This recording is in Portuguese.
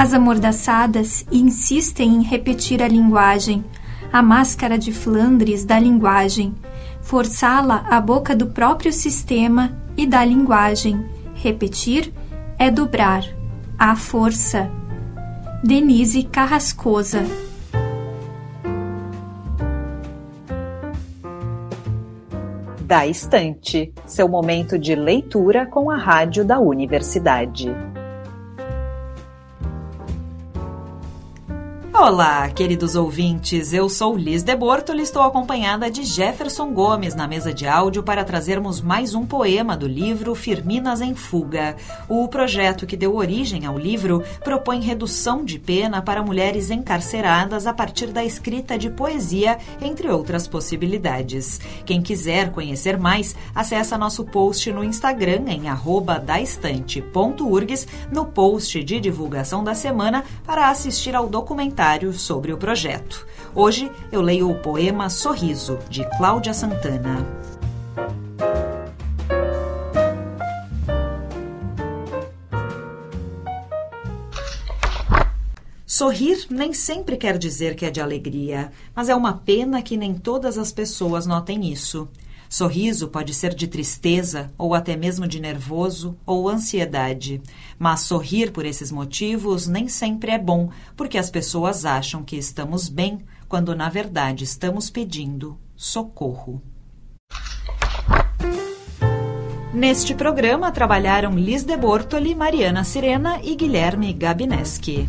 As amordaçadas insistem em repetir a linguagem, a máscara de Flandres da linguagem, forçá-la à boca do próprio sistema e da linguagem. Repetir é dobrar. A força. Denise Carrascosa. Da Estante, seu momento de leitura com a rádio da universidade. Olá, queridos ouvintes. Eu sou Liz de Bortoli e estou acompanhada de Jefferson Gomes na mesa de áudio para trazermos mais um poema do livro Firminas em Fuga. O projeto que deu origem ao livro propõe redução de pena para mulheres encarceradas a partir da escrita de poesia, entre outras possibilidades. Quem quiser conhecer mais, acessa nosso post no Instagram em daestante.urgs no post de divulgação da semana para assistir ao documentário sobre o projeto. Hoje eu leio o poema Sorriso, de Cláudia Santana. Sorrir nem sempre quer dizer que é de alegria, mas é uma pena que nem todas as pessoas notem isso. Sorriso pode ser de tristeza ou até mesmo de nervoso ou ansiedade. Mas sorrir por esses motivos nem sempre é bom, porque as pessoas acham que estamos bem quando na verdade estamos pedindo socorro. Neste programa trabalharam Liz de Bortoli, Mariana Sirena e Guilherme Gabineski.